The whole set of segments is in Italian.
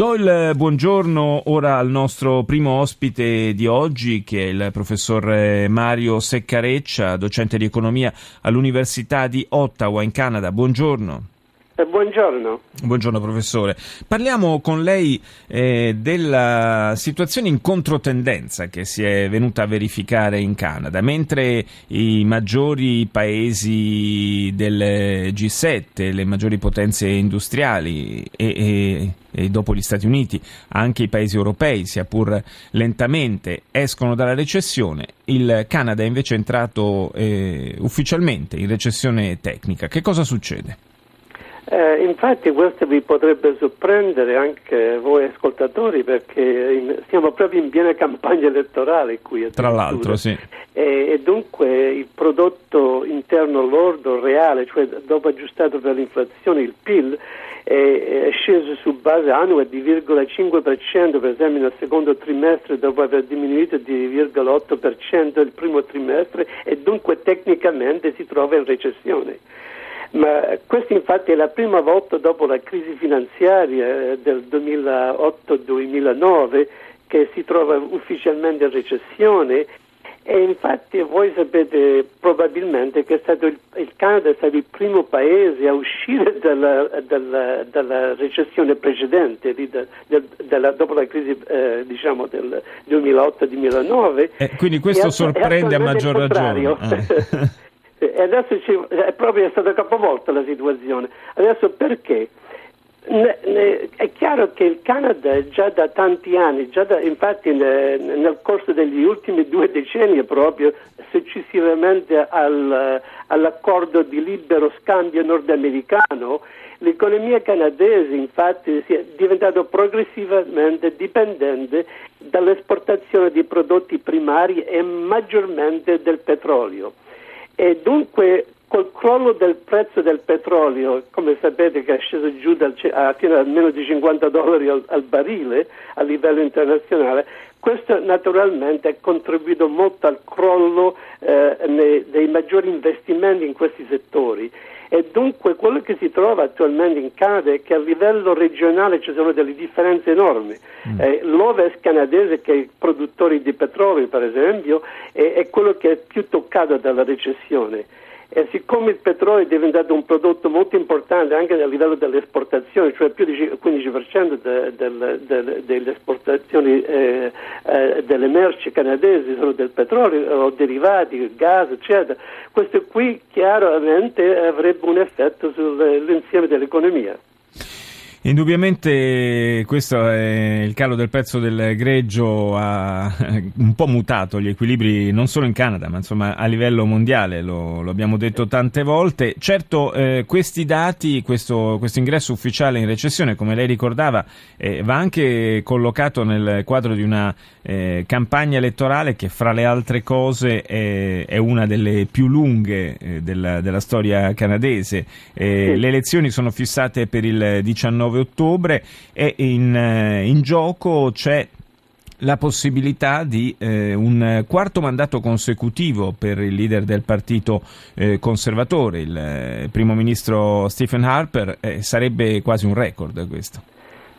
Do il buongiorno ora al nostro primo ospite di oggi, che è il professor eh, Mario Seccareccia, docente di economia all'Università di Ottawa in Canada. Buongiorno. Eh, buongiorno. Buongiorno professore. Parliamo con lei eh, della situazione in controtendenza che si è venuta a verificare in Canada. Mentre i maggiori paesi del G7, le maggiori potenze industriali e, e, e dopo gli Stati Uniti anche i paesi europei, sia pur lentamente, escono dalla recessione, il Canada è invece entrato eh, ufficialmente in recessione tecnica. Che cosa succede? Eh, infatti questo vi potrebbe sorprendere anche voi ascoltatori perché in, siamo proprio in piena campagna elettorale qui. Tra l'altro, sì. E, e, dunque il prodotto interno lordo reale, cioè dopo aggiustato per l'inflazione, il PIL, è, è sceso su base annua di 0,5% per esempio nel secondo trimestre dopo aver diminuito di 0,8% il primo trimestre e dunque tecnicamente si trova in recessione. Ma questa infatti è la prima volta dopo la crisi finanziaria del 2008-2009 che si trova ufficialmente in recessione e infatti voi sapete probabilmente che il, il, Canada è stato il primo paese a uscire dalla, dalla, dalla recessione precedente di, de, de, de, dopo la crisi eh, diciamo del 2008-2009. Eh, quindi questo sorprende a maggior ragione. Eh. E adesso ci, è proprio stata capovolta la situazione. Adesso perché? Ne, ne, è chiaro che il Canada già da tanti anni, già da, infatti ne, nel corso degli ultimi due decenni proprio successivamente al, all'accordo di libero scambio nordamericano, l'economia canadese infatti è diventata progressivamente dipendente dall'esportazione di prodotti primari e maggiormente del petrolio e dunque col crollo del prezzo del petrolio, come sapete che è sceso giù dal, a, a meno di 50 dollari al, al barile a livello internazionale, questo naturalmente ha contribuito molto al crollo eh, nei, dei maggiori investimenti in questi settori e dunque quello che si trova attualmente in Canada è che a livello regionale ci sono delle differenze enormi. Mm. Eh, L'Ovest canadese, che è produttore di petrolio per esempio, è, è quello che è più toccato dalla recessione e siccome il petrolio è diventato un prodotto molto importante anche a livello delle esportazioni, cioè più del 15% de, de, de, delle esportazioni eh, eh, delle merci canadesi sono del petrolio derivati, gas, eccetera, questo qui chiaramente avrebbe un effetto sull'insieme dell'economia. Indubbiamente questo è il calo del prezzo del greggio ha un po' mutato gli equilibri non solo in Canada ma insomma a livello mondiale, lo, lo abbiamo detto tante volte. Certo eh, questi dati, questo, questo, ingresso ufficiale in recessione come lei ricordava eh, va anche collocato nel quadro di una eh, campagna elettorale che fra le altre cose è, è una delle più lunghe eh, della, della, storia canadese. Eh, le elezioni sono fissate per il 19 9 ottobre e in, eh, in gioco c'è la possibilità di eh, un quarto mandato consecutivo per il leader del partito eh, conservatore, il eh, primo ministro Stephen Harper, sarebbe quasi un record questo.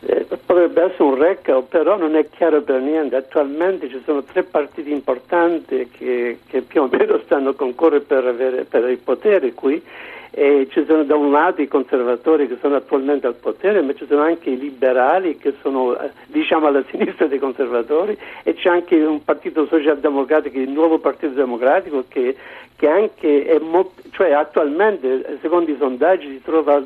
Eh, potrebbe essere un record, però non è chiaro per niente. Attualmente ci sono tre partiti importanti che, che più o meno stanno concorrendo per, per il potere qui e ci sono da un lato i conservatori che sono attualmente al potere, ma ci sono anche i liberali che sono eh, diciamo alla sinistra dei conservatori e c'è anche un partito socialdemocratico, il nuovo partito democratico che, che anche è molto, cioè attualmente secondo i sondaggi si trova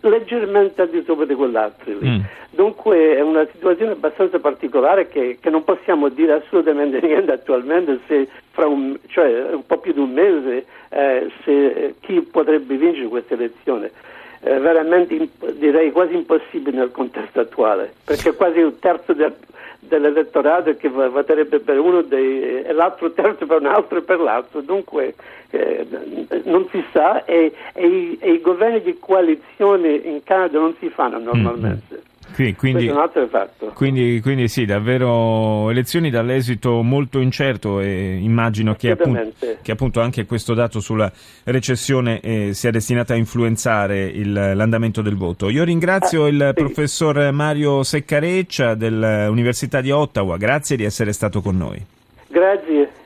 leggermente al di sopra di quell'altro. Mm. Dunque è una situazione abbastanza particolare che, che, non possiamo dire assolutamente niente attualmente se fra un, cioè, un po' più di un mese eh, se, chi potrebbe vincere questa elezione. È veramente direi quasi impossibile nel contesto attuale, perché quasi un terzo del, dell'elettorato che voterebbe per uno dei, e l'altro terzo per un altro e per l'altro. Dunque eh, non si sa e, e, i, e, i, governi di coalizione in Canada non si fanno normalmente. Mm-hmm. Qui, quindi, quindi, quindi, sì, davvero elezioni dall'esito molto incerto e immagino che appunto, che appunto, anche questo dato sulla recessione eh, sia destinato a influenzare il, l'andamento del voto. Io ringrazio ah, il sì. professor Mario Seccareccia dell'Università di Ottawa, grazie di essere stato con noi.